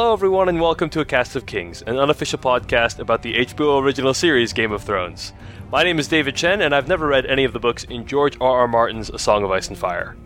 Hello, everyone, and welcome to A Cast of Kings, an unofficial podcast about the HBO original series Game of Thrones. My name is David Chen, and I've never read any of the books in George R. R. Martin's A Song of Ice and Fire.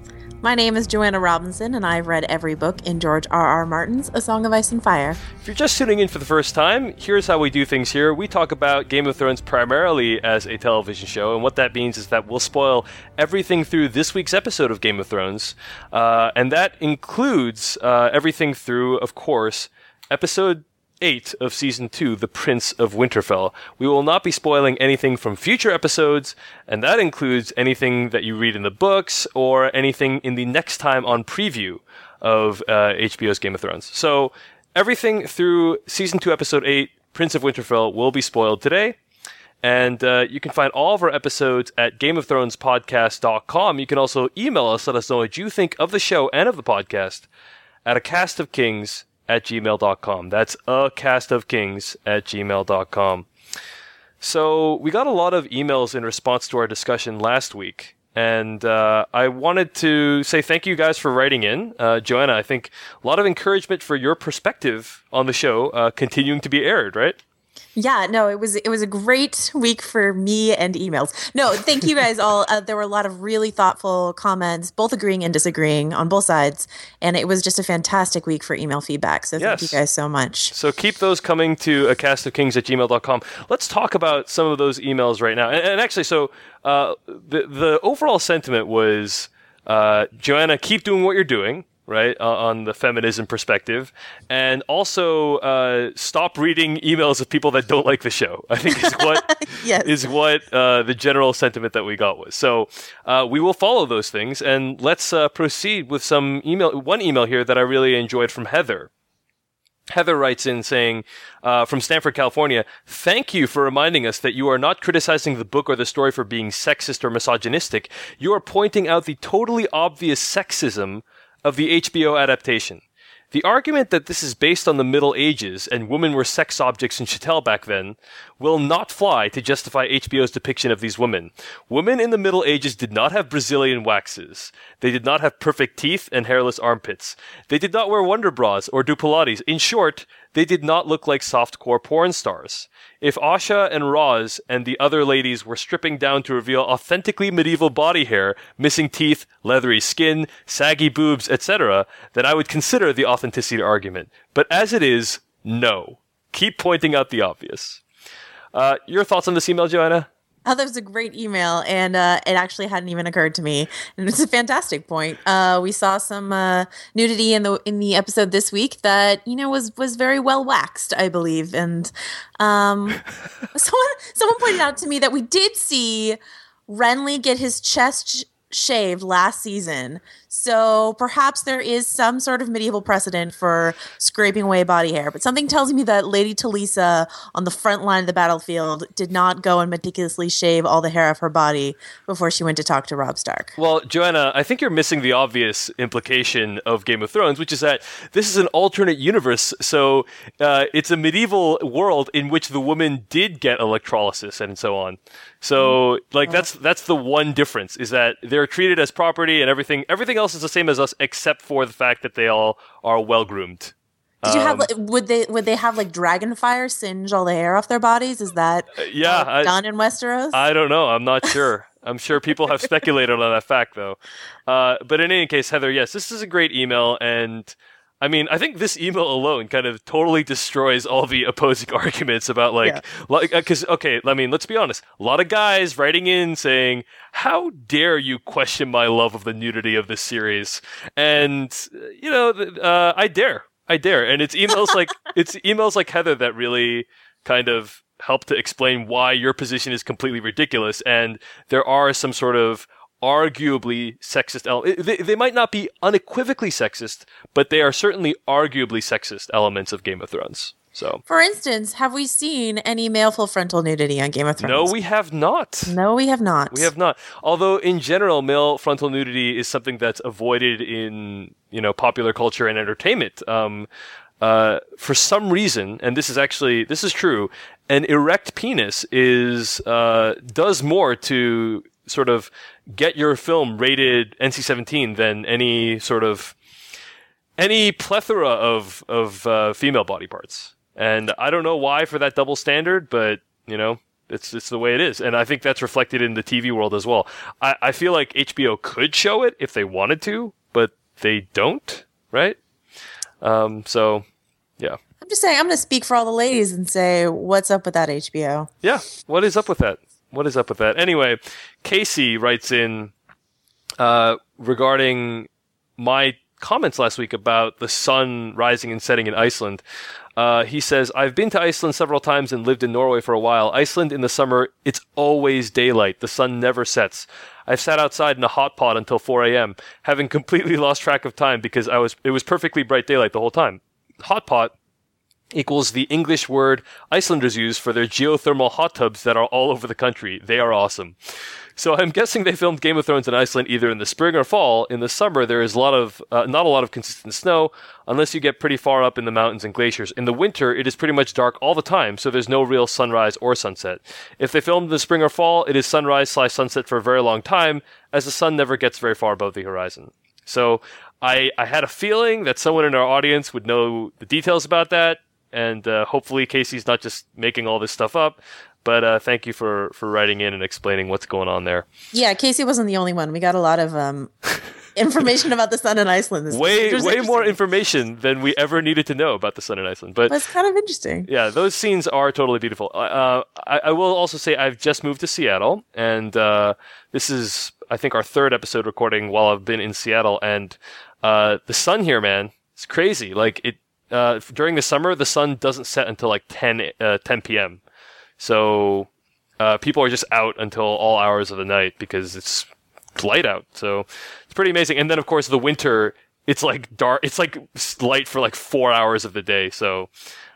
My name is Joanna Robinson, and I've read every book in George R. R. Martin's A Song of Ice and Fire. If you're just tuning in for the first time, here's how we do things here. We talk about Game of Thrones primarily as a television show, and what that means is that we'll spoil everything through this week's episode of Game of Thrones, uh, and that includes uh, everything through, of course, episode 8 of season 2, The Prince of Winterfell. We will not be spoiling anything from future episodes, and that includes anything that you read in the books or anything in the next time on preview of uh, HBO's Game of Thrones. So, everything through season 2, episode 8, Prince of Winterfell, will be spoiled today. And uh, you can find all of our episodes at GameOfThronespodcast.com. You can also email us, let us know what you think of the show and of the podcast at a cast of kings at gmail.com. That's a cast of kings at gmail.com. So we got a lot of emails in response to our discussion last week. And uh, I wanted to say thank you guys for writing in. Uh, Joanna, I think a lot of encouragement for your perspective on the show uh, continuing to be aired, right? Yeah, no, it was it was a great week for me and emails. No, thank you guys all. Uh, there were a lot of really thoughtful comments, both agreeing and disagreeing on both sides, and it was just a fantastic week for email feedback. So Yes. thank you guys so much. So keep those coming to a cast of kings at gmail.com. Let's talk about some of those emails right now. And, and actually, so uh, the, the overall sentiment was uh, Joanna, keep doing what you're doing. Right uh, on the feminism perspective, and also uh, stop reading emails of people that don't like the show. I think is what Yes. is what uh, the general sentiment that we got was. So uh, we will follow those things, and let's uh, proceed with some email. One email here that I really enjoyed from Heather. Heather writes in saying, uh, from Stanford, California, thank you for reminding us that you are not criticizing the book or the story for being sexist or misogynistic. You are pointing out the totally obvious sexism of the HBO adaptation. The argument that this is based on the Middle Ages and women were sex objects in chattel back then will not fly to justify HBO's depiction of these women. Women in the Middle Ages did not have Brazilian waxes. They did not have perfect teeth and hairless armpits. They did not wear wonder bras or do Pilates. In short, they did not look like softcore porn stars. If Asha and Ros and the other ladies were stripping down to reveal authentically medieval body hair, missing teeth, leathery skin, saggy boobs, etc., then I would consider the authenticity argument. But as it is, no. Keep pointing out the obvious. Uh, your thoughts on this email, Joanna? Oh, that was a great email, and uh, it actually hadn't even occurred to me, and it's a fantastic point. Uh, we saw some uh, nudity in the in the episode this week that you know was was very well waxed, I believe, and um, someone someone pointed out to me that we did see Renly get his chest shaved last season, so perhaps there is some sort of medieval precedent for scraping away body hair. But something tells me that Lady Talisa on the front line of the battlefield did not go and meticulously shave all the hair off her body before she went to talk to Robb Stark. Well, Joanna, I think you're missing the obvious implication of Game of Thrones, which is that this is an alternate universe. So uh, it's a medieval world in which the woman did get electrolysis and so on. So, like, that's that's the one difference is that they're treated as property and everything. Everything else is the same as us, except for the fact that they all are well groomed. Did you have Um, like, would they would they have like dragon fire singe all the hair off their bodies? Is that yeah, uh, I- done in Westeros? I don't know. I'm not sure. I'm sure people have speculated on that fact, though. Uh, but in any case, Heather, yes, this is a great email, and I mean, I think this email alone kind of totally destroys all the opposing arguments about like, Yeah. like, because okay, I mean, let's be honest. A lot of guys writing in saying, "How dare you question my love of the nudity of this series?" And uh, you know, uh, I dare, I dare, and it's emails like it's emails like Heather that really kind of help to explain why your position is completely ridiculous and there are some sort of arguably sexist elements. They, they might not be unequivocally sexist, but they are certainly arguably sexist elements of Game of Thrones. So, For instance, have we seen any male full frontal nudity on Game of Thrones? no, we have not. no, we have not. We have not. Although in general, male frontal nudity is something that's avoided in you know popular culture and entertainment. Um, uh, for some reason, and this is actually this is true, an erect penis is uh, does more to sort of get your film rated NC-17 than any sort of any plethora of of uh, female body parts, and I don't know why for that double standard, but you know. It's it's the way it is, and I think that's reflected in the TV world as well. I, I feel like HBO could show it if they wanted to, but they don't, right? Um, so, yeah. I'm just saying, I'm going to speak for all the ladies and say, what's up with that HBO? Yeah, what is up with that? What is up with that? Anyway, Casey writes in uh, regarding my comments last week about the sun rising and setting in Iceland. Uh, he says, I've been to Iceland several times and lived in Norway for a while. Iceland in the summer, it's always daylight. The sun never sets. I've sat outside in a hot pot until 4 a.m., having completely lost track of time because I was, it was perfectly bright daylight the whole time. Hot pot equals the English word Icelanders use for their geothermal hot tubs that are all over the country. They are awesome. So I'm guessing they filmed Game of Thrones in Iceland either in the spring or fall. In the summer, there is a lot of uh, not a lot of consistent snow, unless you get pretty far up in the mountains and glaciers. In the winter, it is pretty much dark all the time, so there's no real sunrise or sunset. If they filmed in the spring or fall, it is sunrise slash sunset for a very long time, as the sun never gets very far above the horizon. So I I had a feeling that someone in our audience would know the details about that and uh, hopefully Casey's not just making all this stuff up. But uh, thank you for for writing in and explaining what's going on there. Yeah, Casey wasn't the only one. We got a lot of um, information about the sun in Iceland. This way week, way more information than we ever needed to know about the sun in Iceland. But it's kind of interesting. Yeah, those scenes are totally beautiful. Uh, I, I, will also say I've just moved to Seattle, and uh, this is I think our third episode recording while I've been in Seattle, and uh, the sun here, man, it's crazy. Like it uh, during the summer, the sun doesn't set until like 10, uh, 10 p.m. So uh, people are just out until all hours of the night because it's light out. So it's pretty amazing. And then, of course, the winter, it's like dark. It's like light for like four hours of the day. So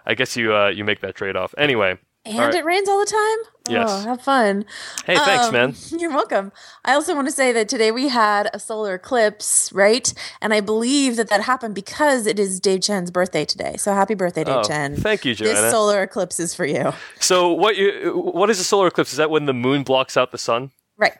I guess you uh, you make that trade off. Anyway, and right. it rains all the time? Yes. Oh, have fun. Hey, thanks, um, man. You're welcome. I also want to say that today we had a solar eclipse, right? And I believe that that happened because it is Dave Chen's birthday today. So happy birthday, Dave oh, Chen. Thank you, Joanna. This solar eclipse is for you. So what you what is a solar eclipse? Is that when the moon blocks out the sun? Right.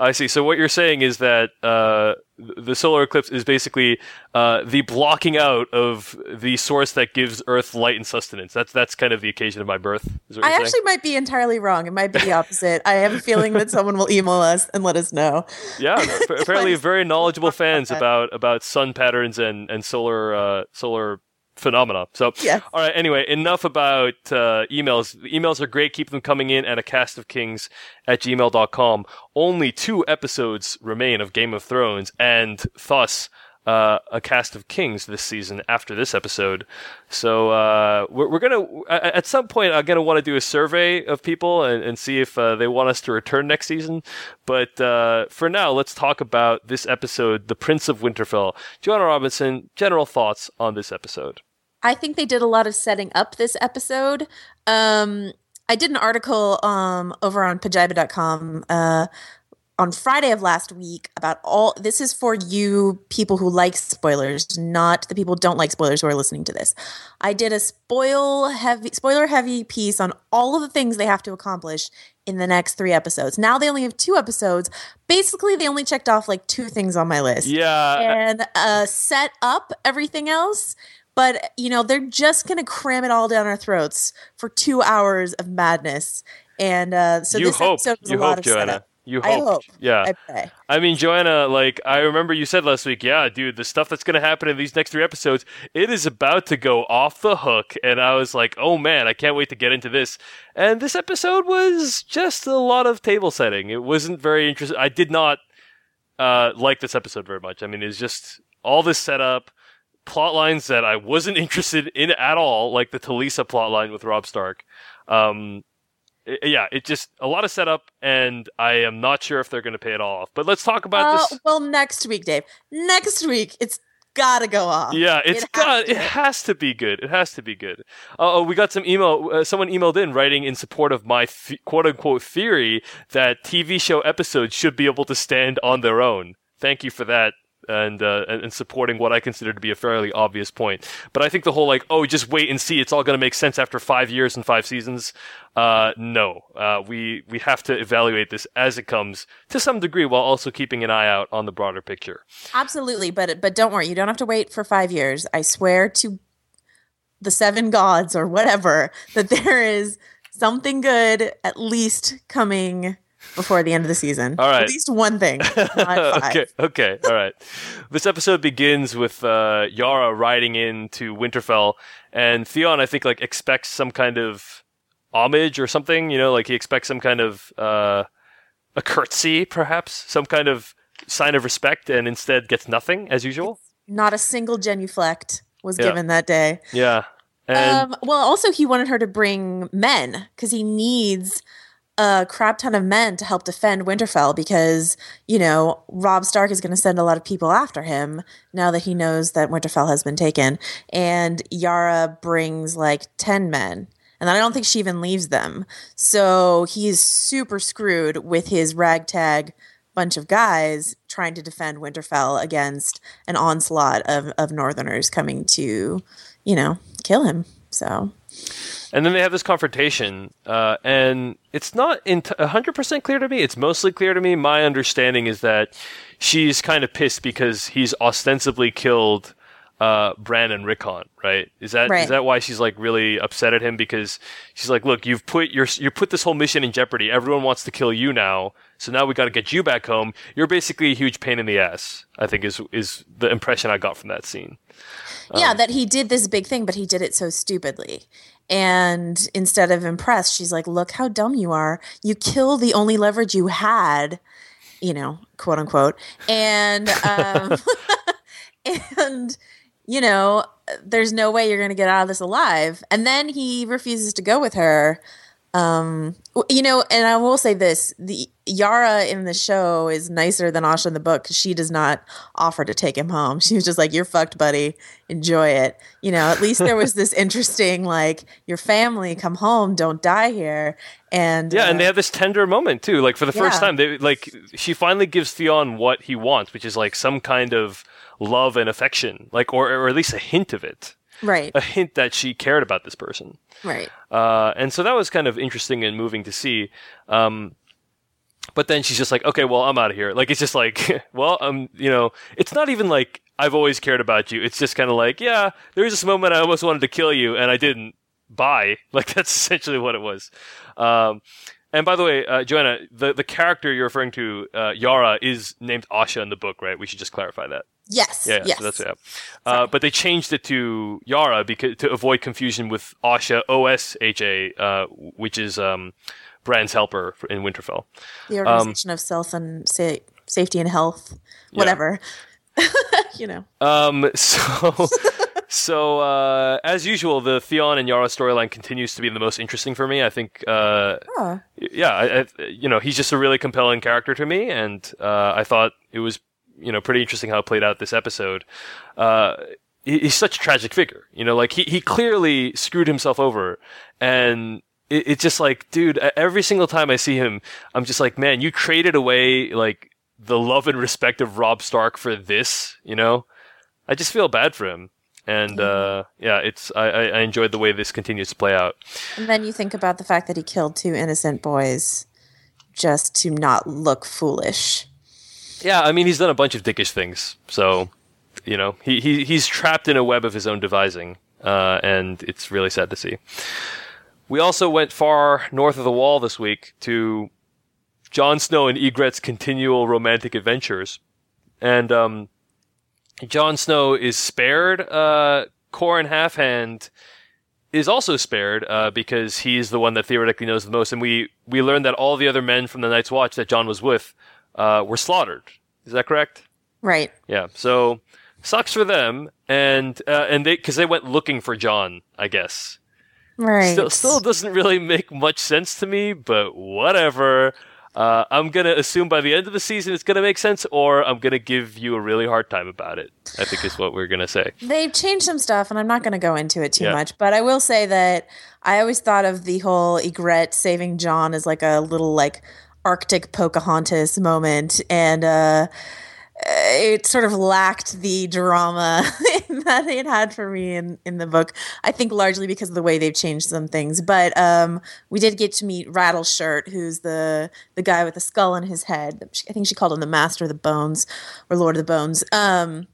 I see. So what you're saying is that uh, the solar eclipse is basically uh, the blocking out of the source that gives Earth light and sustenance. That's that's kind of the occasion of my birth. I actually might be entirely wrong. It might be the opposite. I have a feeling that someone will email us and let us know. Yeah, apparently very knowledgeable fans about about sun patterns and and solar uh, solar phenomena. So, yes. all right. Anyway, enough about uh, emails. The emails are great. Keep them coming in at a cast of kings at gmail.com. Only two episodes remain of Game of Thrones, and thus uh, a cast of kings this season after this episode. So uh, we're, we're, gonna at some point I'm gonna want to do a survey of people and, and see if uh, they want us to return next season. But uh, for now, let's talk about this episode, "The Prince of Winterfell." Joanna Robinson, general thoughts on this episode. I think they did a lot of setting up this episode. Um, I did an article um, over on pajiba.com uh, on Friday of last week about all this is for you people who like spoilers, not the people who don't like spoilers who are listening to this. I did a spoil heavy spoiler heavy piece on all of the things they have to accomplish in the next 3 episodes. Now they only have 2 episodes. Basically they only checked off like two things on my list. Yeah. And uh, set up everything else but you know they're just gonna cram it all down our throats for two hours of madness and uh so you this hope. episode was you a lot of Joanna. setup. You I hope. hope. Yeah. I. I mean, Joanna, like, I remember you said last week, yeah, dude, the stuff that's going to happen in these next three episodes, it is about to go off the hook. And I was like, oh man, I can't wait to get into this. And this episode was just a lot of table setting. It wasn't very interesting. I did not uh, like this episode very much. I mean, it's just all this setup, plot lines that I wasn't interested in at all, like the Talisa plot line with Robb Stark. Um, it, yeah, it just a lot of setup, and I am not sure if they're going to pay it all off. But let's talk about uh, this. Well, next week, Dave. Next week, it's gotta go off. Yeah, it's It got. It has to be good. It has to be good. Uh, oh, we got some email. Uh, someone emailed in writing in support of my quote unquote theory that TV show episodes should be able to stand on their own. Thank you for that. And, uh, and supporting what I consider to be a fairly obvious point. But I think the whole like, oh, just wait and see, it's all going to make sense after five years and five seasons. Uh, no, uh, we we have to evaluate this as it comes to some degree, while also keeping an eye out on the broader picture. Absolutely, but but don't worry, you don't have to wait for five years. I swear to the seven gods or whatever that there is something good at least coming before the end of the season. All right. At least one thing. okay. Okay. All right. this episode begins with uh, Yara riding into Winterfell, and Theon, I think, like expects some kind of homage or something. You know, like he expects some kind of uh, a curtsy, perhaps some kind of sign of respect, and instead gets nothing as usual. Not a single genuflect was yeah. given that day. Yeah. And um, well, also he wanted her to bring men because he needs a crap ton of men to help defend Winterfell because, you know, Robb Stark is going to send a lot of people after him now that he knows that Winterfell has been taken. And Yara brings like 10 men. And I don't think she even leaves them. So he's super screwed with his ragtag bunch of guys trying to defend Winterfell against an onslaught of, of Northerners coming to, you know, kill him. So and then they have this confrontation, uh, and it's not hundred percent clear to me. It's mostly clear to me. My understanding is that she's kind of pissed because he's ostensibly killed uh, Bran and Rickon, right? Is that right. is that why she's like really upset at him? Because she's like, look, you've put your you put this whole mission in jeopardy. Everyone wants to kill you now, so now we got to get you back home. You're basically a huge pain in the ass. I think is is the impression I got from that scene. Yeah, um, that he did this big thing, but he did it so stupidly. And instead of impressed, she's like, Look how dumb you are. You kill the only leverage you had, you know, quote unquote. And, um, and, you know, there's no way you're going to get out of this alive. And then he refuses to go with her um, you know, and I will say this: the Yara in the show is nicer than Asha in the book because she does not offer to take him home. She was just like, "You're fucked, buddy. Enjoy it." You know, at least there was this interesting, like, your family come home, don't die here, and yeah, uh, and they have this tender moment too. Like for the first yeah. time, they like she finally gives Theon what he wants, which is like some kind of love and affection, like or or at least a hint of it right. a hint that she cared about this person. Right. Uh, and so that was kind of interesting and moving to see. Um, but then she's just like okay well i'm out of here. Like it's just like well um you know it's not even like i've always cared about you. It's just kind of like yeah there was this moment i almost wanted to kill you and i didn't. Bye. Like that's essentially what it was. Um, and by the way, uh, Joanna, the, the character you're referring to, uh, Yara, is named Asha in the book, right? We should just clarify that. Yes. Yeah. Yes. So that's yeah. Uh, but they changed it to Yara because to avoid confusion with Osha O S H A, uh, which is um, Bran's helper in Winterfell. The Organization um, of Self and sa- Safety and Health, whatever. Yeah. you know. Um. So. So uh, as usual, the Theon and Yara storyline continues to be the most interesting for me. I think, uh, huh. yeah, I, I, you know, he's just a really compelling character to me, and uh, I thought it was you know pretty interesting how it played out this episode. Uh, he's such a tragic figure, you know, like he he clearly screwed himself over, and it, it's just like, dude, every single time I see him, I'm just like, man, you traded away like the love and respect of Robb Stark for this, you know. I just feel bad for him and uh, yeah, it's I, I enjoyed the way this continues to play out. And then you think about the fact that he killed two innocent boys just to not look foolish. Yeah, I mean he's done a bunch of dickish things, so you know he, he he's trapped in a web of his own devising, uh, and it's really sad to see. We also went far north of the wall this week to Jon Snow and Ygritte's continual romantic adventures, and um, Jon Snow is spared. Uh, Qhorin Halfhand is also spared uh, because he's the one that theoretically knows the most, and we we learned that all the other men from the Night's Watch that Jon was with uh, were slaughtered. Is that correct? Right. Yeah. So sucks for them, and uh, and they because they went looking for Jon, I guess. Right. Still, still doesn't really make much sense to me, but whatever. Uh, I'm gonna assume by the end of the season it's gonna make sense, or I'm gonna give you a really hard time about it. I think is what we're gonna say. They've changed some stuff, and I'm not gonna go into it too yeah. much. But I will say that I always thought of the whole Ygritte saving Jon as like a little like Arctic Pocahontas moment, and uh, it sort of lacked the drama that it had for me in, in the book. I think largely because of the way they've changed some things. But um, we did get to meet Rattleshirt, who's the the guy with the skull on his head. I think she called him the Master of the Bones or Lord of the Bones. Um,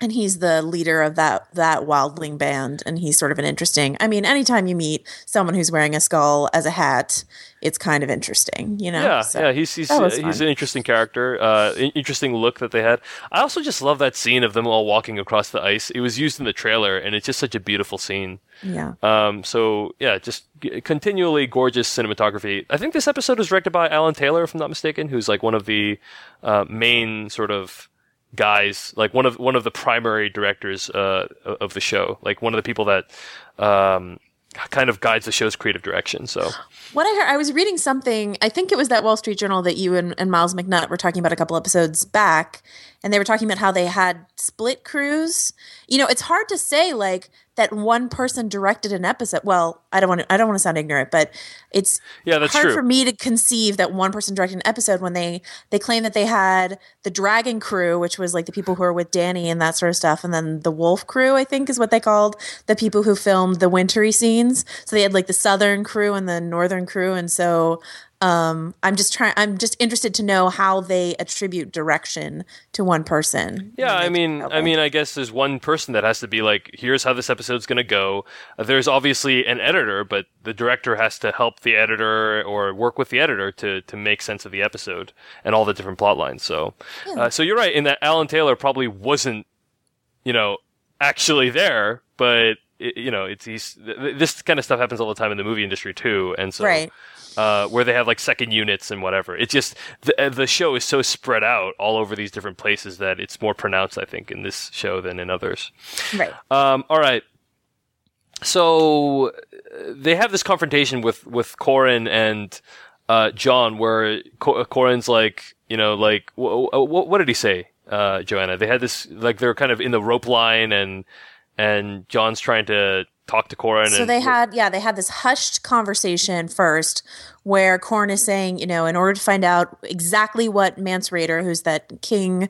and he's the leader of that that wildling band and he's sort of an interesting i mean anytime you meet someone who's wearing a skull as a hat it's kind of interesting you know? Yeah so yeah he's he's, he's an interesting character uh, interesting look that they had. I also just love that scene of them all walking across the ice. It was used in the trailer and it's just such a beautiful scene. Yeah. Um so yeah just continually gorgeous cinematography. I think this episode was directed by alan taylor if i'm not mistaken who's like one of the uh, main sort of guys, like one of one of the primary directors uh, of the show, like one of the people that um, kind of guides the show's creative direction. So, what I heard, I was reading something. I think it was that Wall Street Journal that you and, and Myles McNutt were talking about a couple episodes back, and they were talking about how they had split crews. You know, it's hard to say like that one person directed an episode. Well, I don't want to I don't want to sound ignorant, but it's yeah, that's hard true. for me to conceive that one person directed an episode when they they claim that they had the Dragon crew, which was like the people who are with Dany and that sort of stuff, and then the Wolf crew, I think is what they called the people who filmed the wintry scenes. So they had like the Southern crew and the Northern crew, and so um, I'm just trying. I'm just interested to know how they attribute direction to one person. Yeah, I mean, I mean, I guess there's one person that has to be like, here's how this episode's going to go. Uh, there's obviously an editor, but the director has to help the editor or work with the editor to to make sense of the episode and all the different plot lines. So, yeah. uh, so you're right in that Alan Taylor probably wasn't, you know, actually there, but it, you know, it's he's this kind of stuff happens all the time in the movie industry too, and so right uh, where they have like second units and whatever. It's just the uh, the show is so spread out all over these different places that it's more pronounced, I think, in this show than in others. Right. Um, all right. So uh, they have this confrontation with with Qhorin and uh, Jon, where Qhorin's like, you know, like wh- wh- what did he say, uh, Joanna? They had this like they're kind of in the rope line and and Jon's trying to talk to Qhorin. So they had, yeah, they had this hushed conversation first where Qhorin is saying, you know, in order to find out exactly what Mance Rayder, who's that king,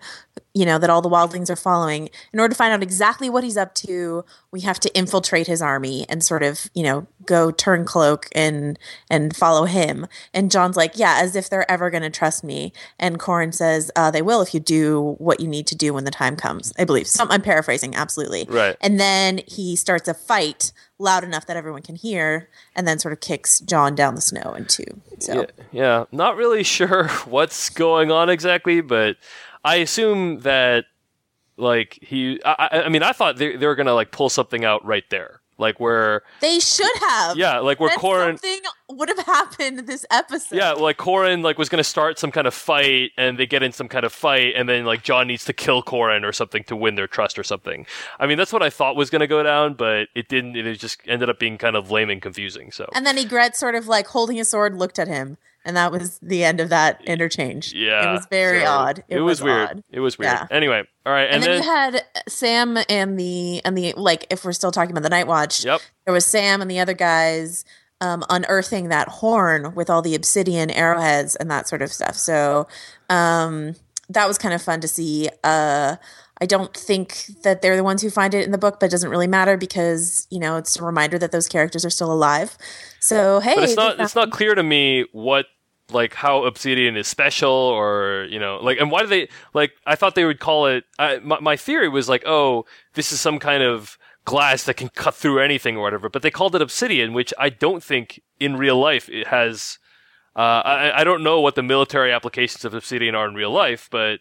you know, that all the wildlings are following, in order to find out exactly what he's up to, we have to infiltrate his army and sort of, you know, go turn cloak and and follow him. And Jon's like, yeah, as if they're ever going to trust me. And Qhorin says, uh, they will if you do what you need to do when the time comes. I believe. So I'm paraphrasing, absolutely. Right. And then he starts a fight loud enough that everyone can hear, and then sort of kicks Jon down the snow into. So yeah, yeah, not really sure what's going on exactly, but I assume that like he. I, I mean, I thought they, they were gonna like pull something out right there like where they should have. Yeah, like where Qhorin something would have happened this episode. Yeah, like Qhorin like was gonna start some kind of fight, and they get in some kind of fight, and then like Jon needs to kill Qhorin or something to win their trust or something. I mean, that's what I thought was gonna go down, but it didn't. It just ended up being kind of lame and confusing. So and then Ygritte sort of like holding his sword, looked at him. And that was the end of that interchange. Yeah, it was very so odd. It, it was, was, weird. Odd. It was weird. Yeah. Anyway, all right, and, and then, then, you had Sam and the and the like. If we're still talking about the Night Watch, yep. There was Sam and the other guys um, unearthing that horn with all the obsidian arrowheads and that sort of stuff. So um, that was kind of fun to see. Uh, I don't think that they're the ones who find it in the book, but it doesn't really matter because you know it's a reminder that those characters are still alive. So hey, but it's not it's not clear to me what like how obsidian is special or you know like and why do they like i thought they would call it I, my, my theory was like oh this is some kind of glass that can cut through anything or whatever but they called it obsidian which i don't think in real life it has uh, I, I don't know what the military applications of obsidian are in real life but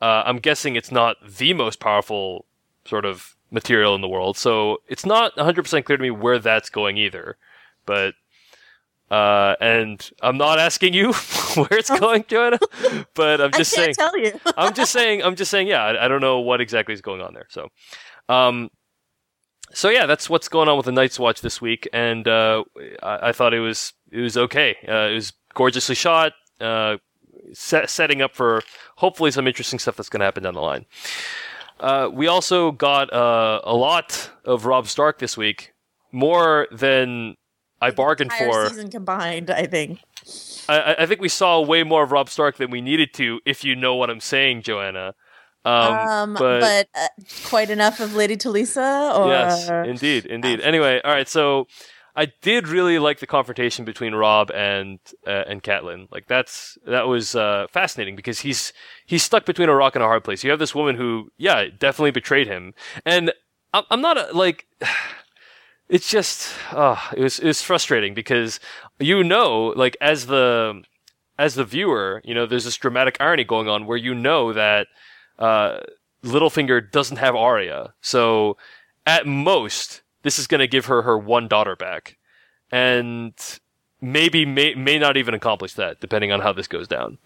uh, i'm guessing it's not the most powerful sort of material in the world so it's not 100% clear to me where that's going either but uh, and I'm not asking you where it's going, Joanna, but I'm just saying. Tell you. I'm just saying. I'm just saying. Yeah, I, I, don't know what exactly is going on there. So, um, so yeah, that's what's going on with the Night's Watch this week, and uh, I, I, thought it was it was okay. Uh, it was gorgeously shot, uh, set, setting up for hopefully some interesting stuff that's going to happen down the line. Uh, we also got uh, a lot of Robb Stark this week, more than I bargained for season combined. I think. I, I, think we saw way more of Robb Stark than we needed to. If you know what I'm saying, Joanna. Um, Um, but, but, uh, quite enough of Lady Talisa. Or yes, indeed, indeed. Anyway, all right. So I did really like the confrontation between Robb and uh, and Catelyn. Like that's that was uh, fascinating because he's he's stuck between a rock and a hard place. You have this woman who, yeah, definitely betrayed him, and I'm, I'm not a, like. It's just, uh, it was it was frustrating because you know, like as the as the viewer, you know, there's this dramatic irony going on where you know that uh, Littlefinger doesn't have Arya, so at most this is going to give her her one daughter back, and maybe may may not even accomplish that, depending on how this goes down.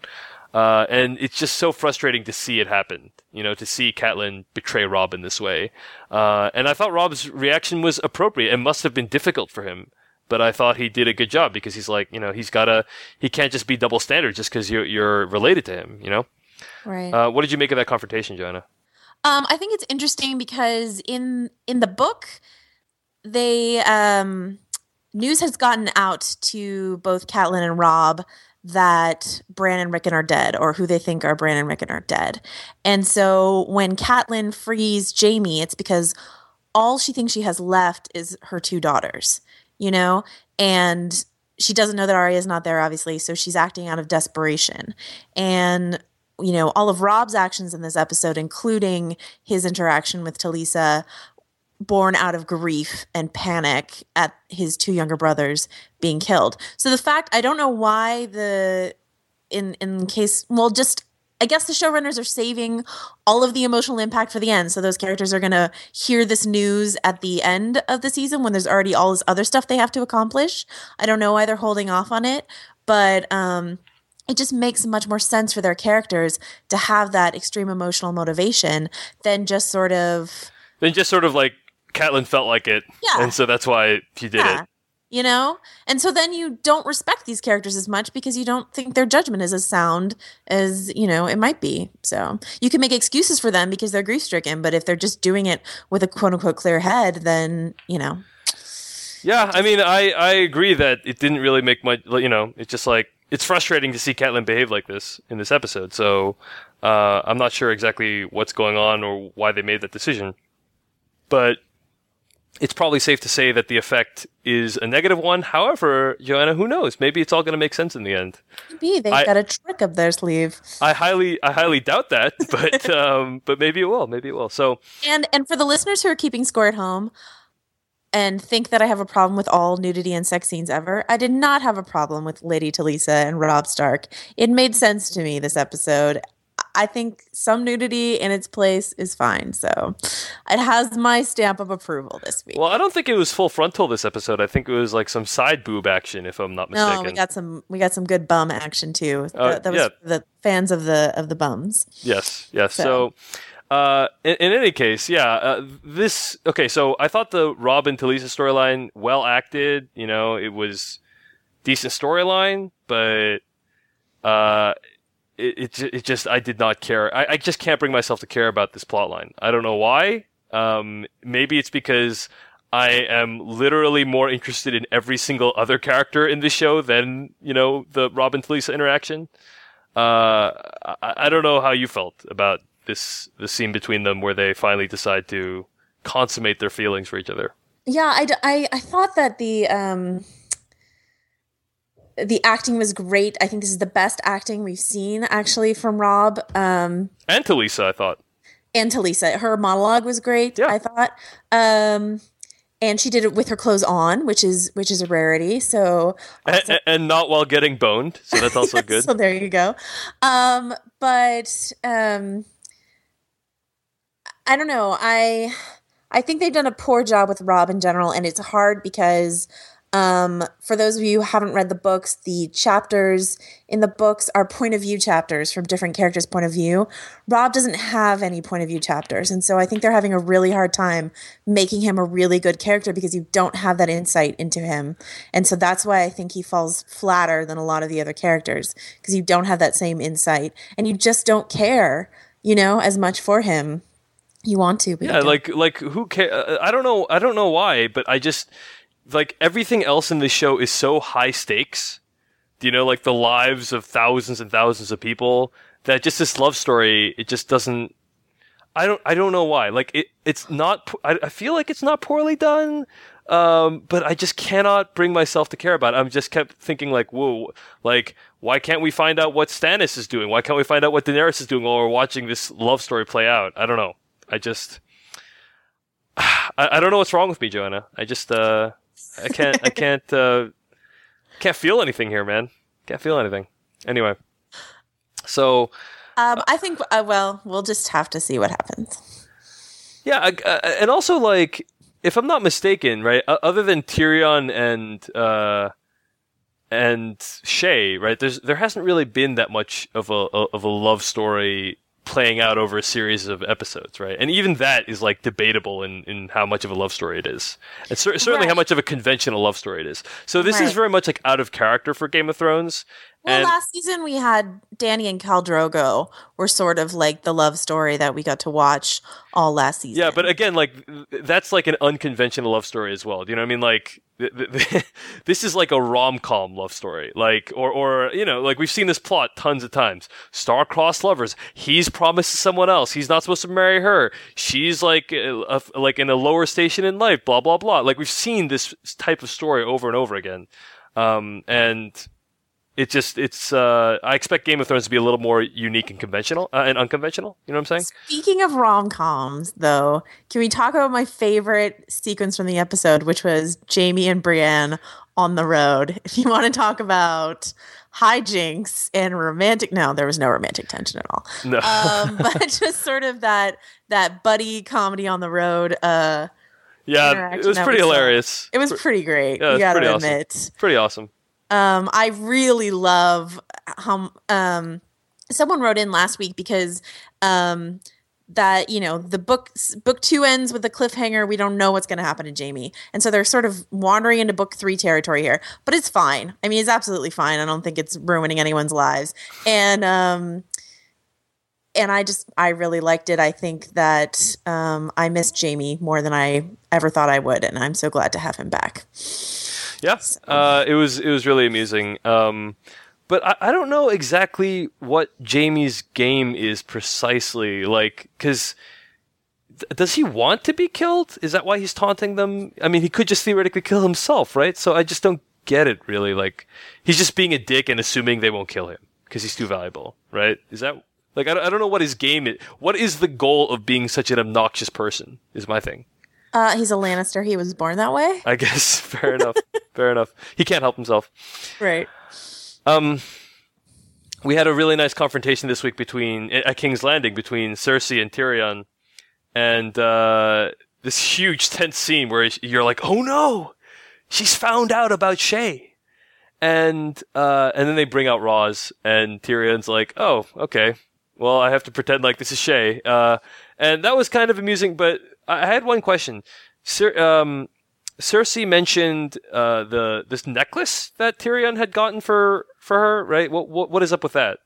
Uh, and it's just so frustrating to see it happen. You know, to see Catelyn betray Robb in this way. Uh, and I thought Robb's reaction was appropriate. It must have been difficult for him, but I thought he did a good job because he's like, you know, he's gotta, he can't just be double standard just because you're you're related to him. You know. right. Uh, what did you make of that confrontation, Joanna? Um, I think it's interesting because in in the book, they um, news has gotten out to both Catelyn and Robb that Bran and Rickon are dead, or who they think are Bran and Rickon are dead. And so when Catelyn frees Jaime, it's because all she thinks she has left is her two daughters, you know, and she doesn't know that Arya is not there, obviously, so she's acting out of desperation. And you know, all of Robb's actions in this episode, including his interaction with Talisa, born out of grief and panic at his two younger brothers being killed. So the fact I don't know why the in in case well just I guess the showrunners are saving all of the emotional impact for the end. So those characters are going to hear this news at the end of the season when there's already all this other stuff they have to accomplish. I don't know why they're holding off on it, but um it just makes much more sense for their characters to have that extreme emotional motivation than just sort of than just sort of like Catelyn felt like it, Yeah. and so that's why she did Yeah. it. you know and so then you don't respect these characters as much because you don't think their judgment is as sound as you know it might be so you can make excuses for them because they're grief stricken but if they're just doing it with a quote unquote clear head then you know Yeah, I mean, I, I agree that it didn't really make much. You know, it's just like it's frustrating to see Catelyn behave like this in this episode. So uh, I'm not sure exactly what's going on or why they made that decision, but it's probably safe to say that the effect is a negative one. However, Joanna, who knows? Maybe it's all going to make sense in the end. maybe they've I- got a trick up their sleeve I highly, I highly doubt that, but um, but maybe it will. Maybe it will. So and and for the listeners who are keeping score at home and think that I have a problem with all nudity and sex scenes ever, I did not have a problem with Lady Talisa and Robb Stark. It made sense to me this episode. I think some nudity in its place is fine. So it has my stamp of approval this week. Well, I don't think it was full frontal this episode. I think it was like some side boob action, if I'm not mistaken. no, we got some we got some good bum action too. Uh, that, that was yeah. the fans of the of the bums. yes, yes. So, So- uh, in, in any case, yeah. Uh, this okay. So I thought the Robin Talisa storyline well acted. You know, it was decent storyline, but uh, it, it it just I did not care. I, I just can't bring myself to care about this plotline. I don't know why. Um, maybe it's because I am literally more interested in every single other character in the show than you know the Robin Talisa interaction. Uh, I, I don't know how you felt about this the scene between them where they finally decide to consummate their feelings for each other. Yeah, I, I, I thought that the um the acting was great. I think this is the best acting we've seen actually from Robb um And Talisa, I thought. and Talisa. Her monologue was great, Yeah. I thought. Um and she did it with her clothes on, which is which is a rarity. So A- a- and not while getting boned, so that's also good. So there you go. Um, but um, I don't know. I I think they've done a poor job with Robb in general, and it's hard because um, for those of you who haven't read the books, the chapters in the books are point of view chapters from different characters' point of view. Robb doesn't have any point of view chapters, and so I think they're having a really hard time making him a really good character because you don't have that insight into him. And so that's why I think he falls flatter than a lot of the other characters because you don't have that same insight and you just don't care, you know, as much for him. You want to, but Yeah, like like who care? I don't know. I don't know why, but I just like everything else in this show is so high stakes. Do you know, like the lives of thousands and thousands of people that just this love story, it just doesn't. I don't I don't know why. Like it it's not I, I feel like it's not poorly done. Um, but I just cannot bring myself to care about it. I'm just kept thinking like, whoa, like why can't we find out what Stannis is doing? Why can't we find out what Daenerys is doing while we're watching this love story play out? I don't know. I just I, I don't know what's wrong with me, Joanna. I just uh I can't I can't uh can't feel anything here, man. Can't feel anything. Anyway. So um, I think uh, well, we'll just have to see what happens. Yeah, uh, and also like if I'm not mistaken, right, other than Tyrion and uh, and Shae, right, there's there hasn't really been that much of a of a love story playing out over a series of episodes, right? And even that is like debatable in, in how much of a love story it is, and cer- certainly right. how much of a conventional love story it is. So this right. is very much like out of character for Game of Thrones. Well, and- last season we had Dany and Khal Drogo were sort of like the love story that we got to watch all last season. Yeah, but again, like that's like an unconventional love story as well. Do you know what I mean? Like this is like a rom com love story, like or or you know, like we've seen this plot tons of times. Star-crossed lovers. He's promised to someone else. He's not supposed to marry her. She's like a, a, like in a lower station in life. Blah blah blah. Like we've seen this type of story over and over again. Um, and it just it's uh, I expect Game of Thrones to be a little more unique and conventional uh, and unconventional. You know what I'm saying? Speaking of rom coms, though, can we talk about my favorite sequence from the episode, which was Jaime and Brienne on the road? If you want to talk about hijinks and romantic, no, there was no romantic tension at all. No, um, but just sort of that that buddy comedy on the road. Uh, yeah, it was pretty was hilarious. it was pretty great. Yeah, you gotta admit, awesome. pretty awesome. Um, I really love how um, someone wrote in last week because um, that you know the book book two ends with a cliffhanger. We don't know what's going to happen to Jaime, and so they're sort of wandering into book three territory here. But it's fine. I mean, it's absolutely fine. I don't think it's ruining anyone's lives. And um, and I just I really liked it. I think that um, I miss Jaime more than I ever thought I would, and I'm so glad to have him back. Yeah, uh, it was it was really amusing. Um, but I, I don't know exactly what Jaime's game is precisely like because does he want to be killed? Is that why he's taunting them? I mean, he could just theoretically kill himself, right? So I just don't get it really. Like he's just being a dick and assuming they won't kill him because he's too valuable, right? Is that like I don't, I don't know what his game is. What is the goal of being such an obnoxious person? Is my thing. Uh, he's a Lannister. He was born that way. I guess. Fair enough. Fair enough. He can't help himself. Right. Um, we had a really nice confrontation this week between at King's Landing between Cersei and Tyrion, and uh, this huge tense scene where you're like, "Oh no, she's found out about Shae," and uh, and then they bring out Ros, and Tyrion's like, "Oh, okay, well, I have to pretend like this is Shae," uh, and that was kind of amusing, but I had one question. Sir, um, Cersei mentioned uh, the this necklace that Tyrion had gotten for for her, right? What what, what is up with that?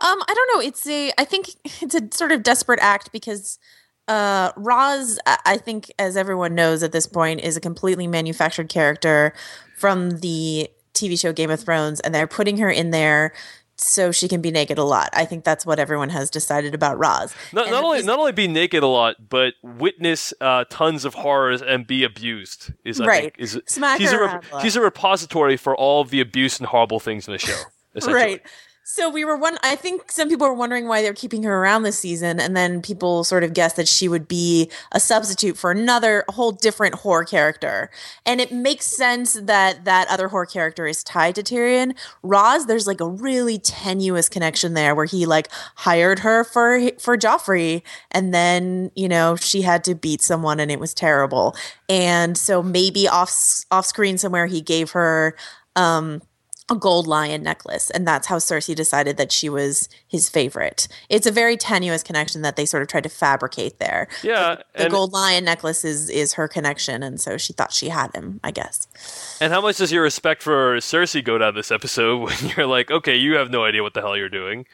Um, I don't know. It's a I think it's a sort of desperate act because uh, Ros, I think, as everyone knows at this point, is a completely manufactured character from the TV show Game of Thrones, and they're putting her in there so she can be naked a lot. I think that's what everyone has decided about Ros. Not, not only not only be naked a lot, but witness uh, tons of horrors and be abused. Is right. think, is Smack he's her a, a he's a repository for all the abuse and horrible things in the show. right. So we were one. I think some people were wondering why they're keeping her around this season, and then people sort of guessed that she would be a substitute for another, a whole different horror character. And it makes sense that that other horror character is tied to Tyrion. Ros, there's like a really tenuous connection there, where he like hired her for for Joffrey, and then you know she had to beat someone, and it was terrible. And so maybe off off screen somewhere he gave her. Um, a gold lion necklace and that's how Cersei decided that she was his favorite. It's a very tenuous connection that they sort of tried to fabricate there. Yeah, the, the gold lion necklace is is her connection and so she thought she had him, I guess. And how much does your respect for Cersei go down this episode when you're like, okay, you have no idea what the hell you're doing?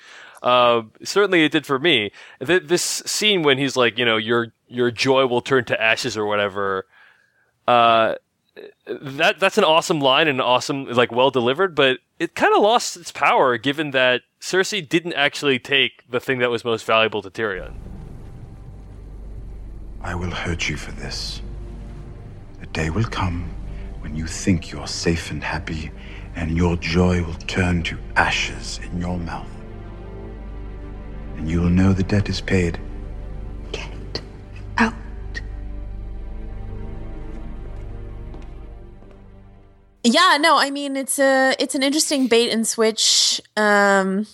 Uh, certainly, it did for me. this scene when he's like, you know, your your joy will turn to ashes or whatever. Uh, that that's an awesome line and awesome like well delivered, but it kind of lost its power given that Cersei didn't actually take the thing that was most valuable to Tyrion. I will hurt you for this. The day will come when you think you're safe and happy, and your joy will turn to ashes in your mouth. And you will know the debt is paid. Get out. Yeah, no, I mean it's a it's an interesting bait and switch. Um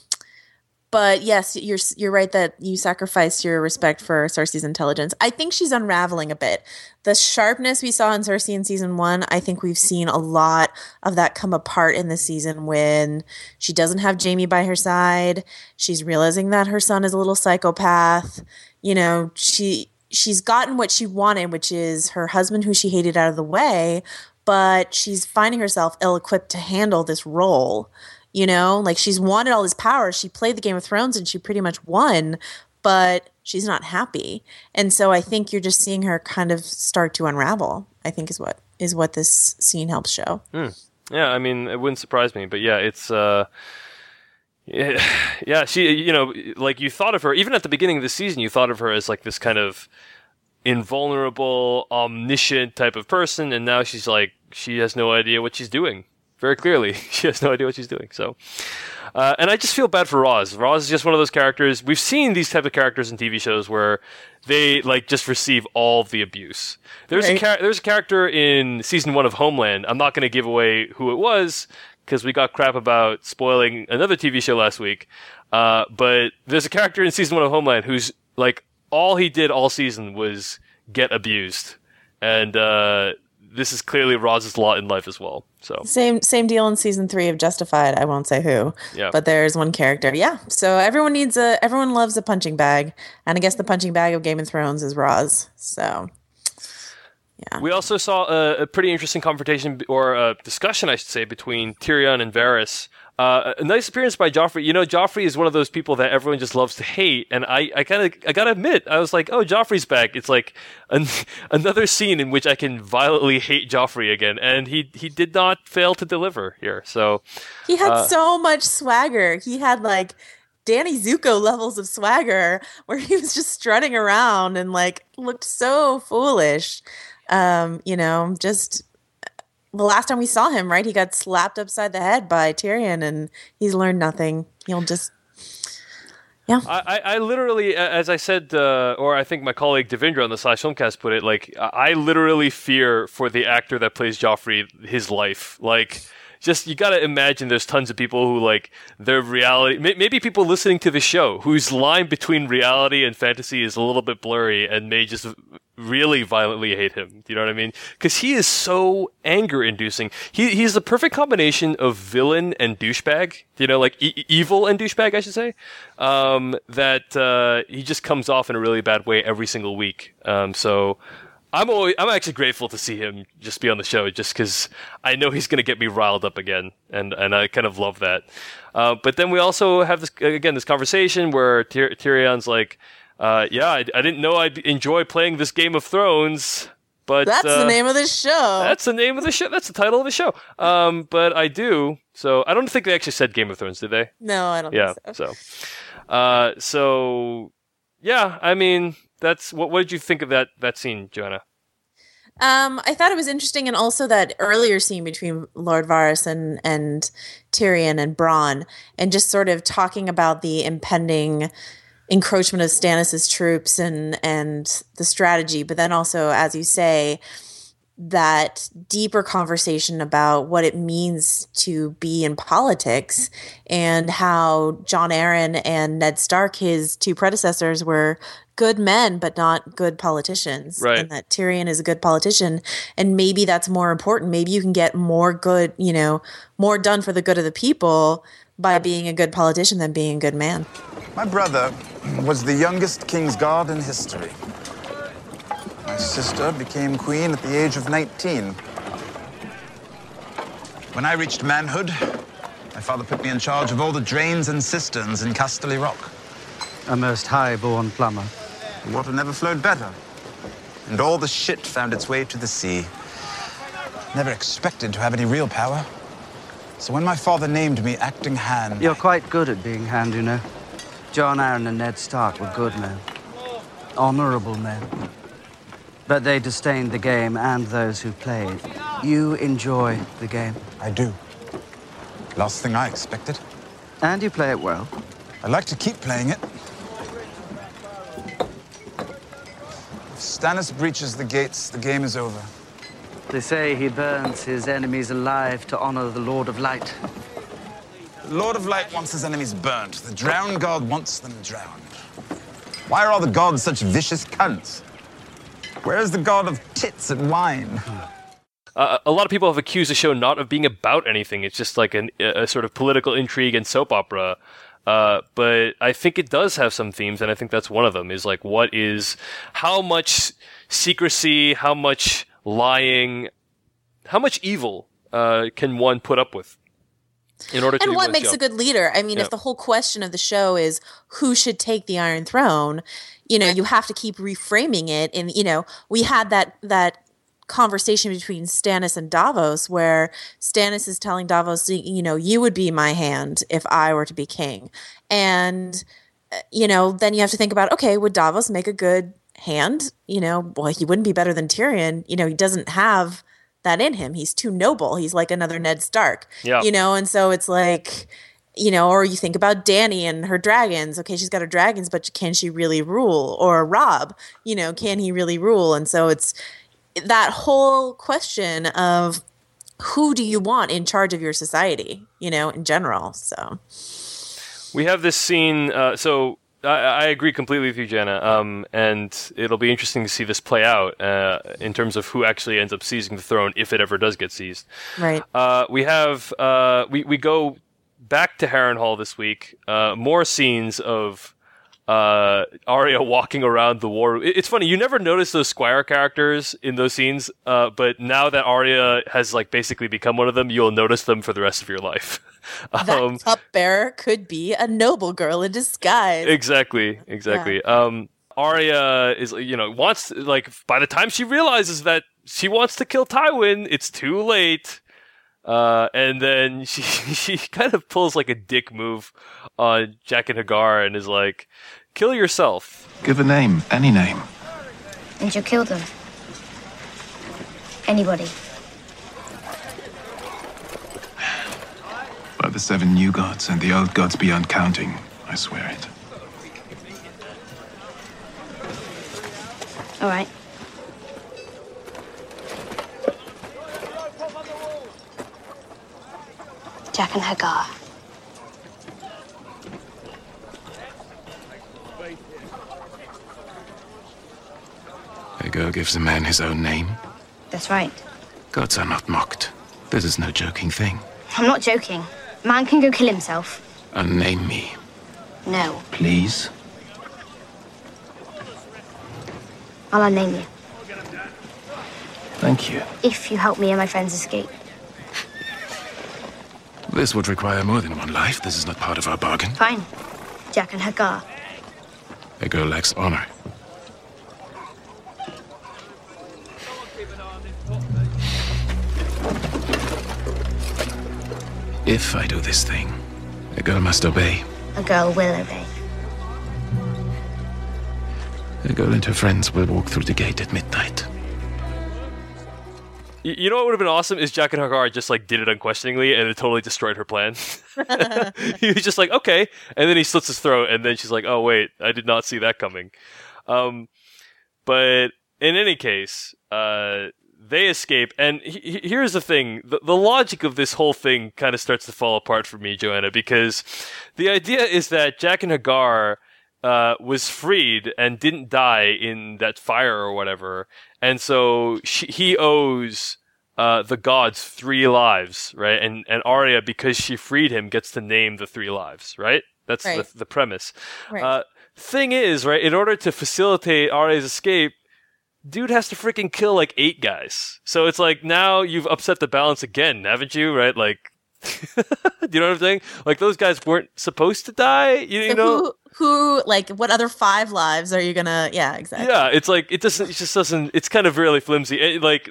but yes, you're you're right that you sacrifice your respect for Cersei's intelligence. I think she's unraveling a bit. The sharpness we saw in Cersei in season one, I think we've seen a lot of that come apart in the season when she doesn't have Jaime by her side. She's realizing that her son is a little psychopath. You know, she she's gotten what she wanted, which is her husband who she hated out of the way, but she's finding herself ill equipped to handle this role. You know, like she's wanted all this power. She played the Game of Thrones and she pretty much won, but she's not happy. And so I think you're just seeing her kind of start to unravel. I think is what is what this scene helps show. Mm. Yeah, I mean, it wouldn't surprise me, but yeah, it's uh yeah, yeah, she you know, like you thought of her even at the beginning of the season, you thought of her as like this kind of invulnerable, omniscient type of person, and now she's like she has no idea what she's doing very clearly. she has no idea what she's doing. So, uh, and I just feel bad for Ros. Ros is just one of those characters. We've seen these type of characters in TV shows where they like just receive all the abuse. There's right. a char- there's a character in season one of Homeland. I'm not going to give away who it was because we got crap about spoiling another TV show last week. Uh, but there's a character in season one of Homeland who's like all he did all season was get abused, and uh, this is clearly Ros's lot in life as well. So same same deal in season three of Justified. I won't say who. Yeah. But there's one character. Yeah. So everyone needs a everyone loves a punching bag, and I guess the punching bag of Game of Thrones is Ros. So. Yeah. We also saw a, a pretty interesting confrontation or a discussion, I should say, between Tyrion and Varys uh, a nice appearance by Joffrey. You know, Joffrey is one of those people that everyone just loves to hate, and I, I kind of, I gotta admit, I was like, oh, Joffrey's back. It's like an, another scene in which I can violently hate Joffrey again, and he, he did not fail to deliver here. So he had uh, so much swagger. He had like Danny Zuko levels of swagger, where he was just strutting around and like looked so foolish. Um, you know, just the last time we saw him, right, he got slapped upside the head by Tyrion, and he's learned nothing. He'll just, yeah. I, I literally, as I said, uh, or I think my colleague Devindra on the Slash Filmcast put it, like I literally fear for the actor that plays Joffrey his life, like just you got to imagine there's tons of people who like their reality maybe people listening to the show whose line between reality and fantasy is a little bit blurry and may just really violently hate him. Do you know what I mean? Because he is so anger inducing. He he's the perfect combination of villain and douchebag. You know, like e- evil and douchebag, I should say. Um, that uh, he just comes off in a really bad way every single week. Um, so. I'm always, I'm actually grateful to see him just be on the show, just because I know he's going to get me riled up again, and and I kind of love that. Uh, but then we also have this again this conversation where Tyr- Tyrion's like, uh, yeah, I, I, didn't know I'd enjoy playing this Game of Thrones. But that's uh, the name of the show. That's the name of the show. That's the title of the show. Um, but I do. So I don't think they actually said Game of Thrones, did they? No, I don't. Yeah. so. So, uh, so yeah. I mean, that's what. What did you think of that that scene, Joanna? Um, I thought it was interesting, and also that earlier scene between Lord Varys and and Tyrion and Bronn, and just sort of talking about the impending encroachment of Stannis's troops and and the strategy, but then also, as you say, that deeper conversation about what it means to be in politics and how Jon Arryn and Ned Stark, his two predecessors, were good men but not good politicians. Right. And that Tyrion is a good politician. And maybe that's more important. Maybe you can get more good, you know, more done for the good of the people by being a good politician than being a good man. My brother was the youngest King's Guard in history. My sister became queen at the age of 19. When I reached manhood, my father put me in charge of all the drains and cisterns in Casterly Rock. A most high-born plumber. The water never flowed better. And all the shit found its way to the sea. Never expected to have any real power. So when my father named me acting hand... You're quite good at being hand, you know. Jon Arryn and Ned Stark were good men. Honorable men. But they disdained the game and those who played. You enjoy the game. I do. Last thing I expected. And you play it well. I like to keep playing it. If Stannis breaches the gates, the game is over. They say he burns his enemies alive to honor the Lord of Light. The Lord of Light wants his enemies burnt. The Drowned God wants them drowned. Why are all the gods such vicious cunts? Where is the god of tits and wine? Uh, a lot of people have accused the show not of being about anything. It's just like an, a sort of political intrigue and soap opera. Uh, but I think it does have some themes, and I think that's one of them. Is like what is how much secrecy, how much lying, how much evil uh, can one put up with in order to and what makes job? a good leader i mean Yeah. if the whole question of the show is who should take the iron throne you know you have to keep reframing it and you know we had that that conversation between Stannis and Davos where Stannis is telling Davos you know you would be my hand if I were to be king and uh, you know then you have to think about okay would Davos make a good hand you know well he wouldn't be better than Tyrion. You know he doesn't have that in him. He's too noble. He's like another Ned Stark Yeah. you know? And so it's like you know or you think about Dany and her dragons. Okay she's got her dragons but can she really rule? Or Robb you know can he really rule? And so it's that whole question of who do you want in charge of your society you know in general? So We have this scene. Uh, so I, I agree completely with you, Jenna. Um, and it'll be interesting to see this play out uh, in terms of who actually ends up seizing the throne, if it ever does get seized. right Uh, we have uh, we we go back to Harrenhal this week. Uh, more scenes of uh, Arya walking around the war. It- It's funny you never notice those Squire characters in those scenes, uh, but now that Arya has like basically become one of them, you'll notice them for the rest of your life. that um, cupbearer could be a noble girl in disguise exactly, exactly. Um, Arya is you know wants like by the time she realizes that she wants to kill Tywin, it's too late. Uh, and then she she kind of pulls like a dick move on Jaqen H'ghar and is like, "Kill yourself." Give a name, any name. And you kill them. Anybody. By the seven new gods and the old gods beyond counting, I swear it. All right. Jaqen H'ghar. Hagar gives a man his own name. That's right. Gods are not mocked. This is no joking thing. I'm not joking. Man can go kill himself. Unname me, No. please. I'll unname you. Thank you. If you help me and my friends escape. This would require more than one life. This is not part of our bargain. Fine. Jaqen H'ghar. A girl lacks honor. If I do this thing, a girl must obey. A girl will obey. A girl and her friends will walk through the gate at midnight. Y- You know what would have been awesome is Jaqen H'ghar just like did it unquestioningly and it totally destroyed her plan. he was just like, okay, and then he slits his throat, and then she's like, oh wait, I did not see that coming. Um, but in any case, uh, they escape, and he- he- here's the thing: the, the logic of this whole thing kind of starts to fall apart for me, Joanna, because the idea is that Jaqen H'ghar uh, was freed and didn't die in that fire or whatever, and so she, he owes uh, the gods three lives, right? And and Arya, because she freed him, gets to name the three lives, right? That's Right. the, the premise. Right. Uh, thing is, right? In order to facilitate Arya's escape, dude has to freaking kill like eight guys. So it's like now you've upset the balance again, haven't you? Right? Like, do you know what I'm saying? Like those guys weren't supposed to die. You, you know? who who like what other five lives are you gonna? Yeah, exactly. Yeah, it's like it doesn't. It just doesn't. It's kind of really flimsy. It, like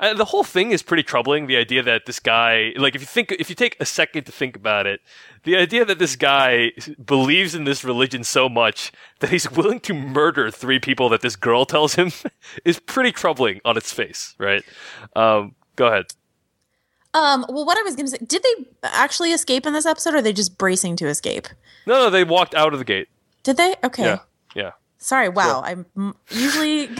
uh, the whole thing is pretty troubling. The idea that this guy, like, if you think, if you take a second to think about it, the idea that this guy believes in this religion so much that he's willing to murder three people that this girl tells him is pretty troubling on its face, right? Um, go ahead. Um, well, what I was gonna say, did they actually escape in this episode, or are they just bracing to escape? No, no, they walked out of the gate. Did they? Okay. Yeah, yeah. Sorry. Wow. I'm usually,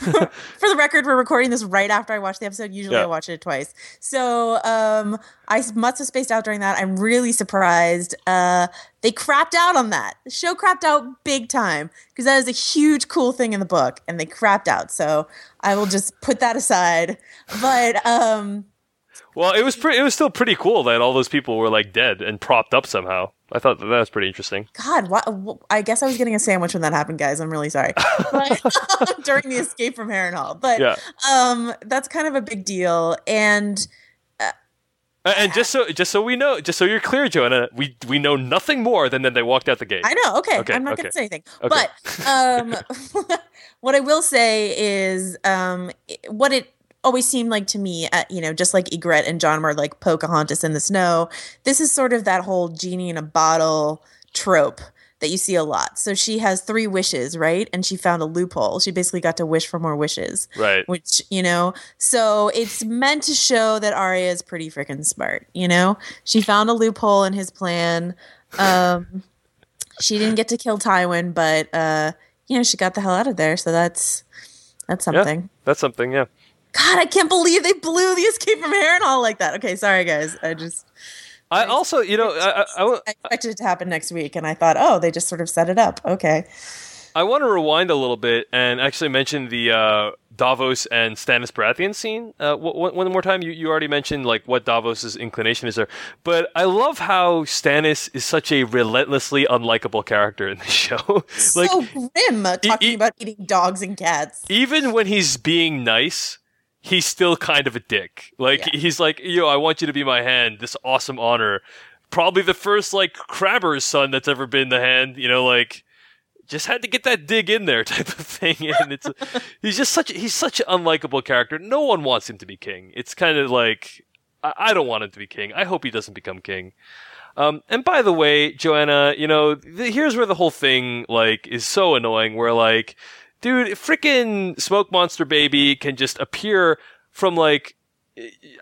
for the record, we're recording this right after I watch the episode. Usually, Yeah. I watch it twice. So, um, I must have spaced out during that. I'm really surprised. Uh, they crapped out on that. The show crapped out big time because that is a huge, cool thing in the book, and they crapped out. So, I will just put that aside. But, um, Well, it was pretty. It was still pretty cool that all those people were like dead and propped up somehow. I thought that, that was pretty interesting. God, what, I guess I was getting a sandwich when that happened, guys. I'm really sorry. But, during the escape from Harrenhal. But Yeah. um, that's kind of a big deal. And A- And just so just so we know, just so you're clear, Joanna, we we know nothing more than that they walked out the gate. I know, okay, Okay, I'm not okay. going to say anything. Okay. But um, what I will say is um, what it always seemed like to me, uh, you know, just like Ygritte and Jon were like Pocahontas in the snow, this is sort of that whole genie in a bottle trope that you see a lot. So she has three wishes, right? And she found a loophole. She basically got to wish for more wishes. Right. Which, you know, so it's meant to show that Arya is pretty freaking smart, you know? She found a loophole in his plan. Um she didn't get to kill Tywin, but uh, you know, she got the hell out of there, so that's that's Yeah, something. that's something. Yeah. God, I can't believe they blew the escape from Harrenhal like that. Okay, sorry guys. I just I also, you know, I, I, I, I expected it to happen next week and I thought, oh, they just sort of set it up. Okay. I want to rewind a little bit and actually mention the uh, Davos and Stannis Baratheon scene. Uh, one one more time, you, you already mentioned like what Davos's inclination is there, but I love how Stannis is such a relentlessly unlikable character in the show. like so grim uh, talking e- about eating dogs and cats. even when he's being nice, he's still kind of a dick. Like Yeah. he's like, "Yo, I want you to be my hand. This awesome honor." Probably the first like crabber's son that's ever been the hand. You know, like just had to get that dig in there type of thing. And it's he's just such he's such an unlikable character. No one wants him to be king. It's kind of like I, I don't want him to be king. I hope he doesn't become king. Um, and by the way, Joanna, you know, th- here's where the whole thing like is so annoying. Where like, dude, freaking smoke monster baby can just appear from like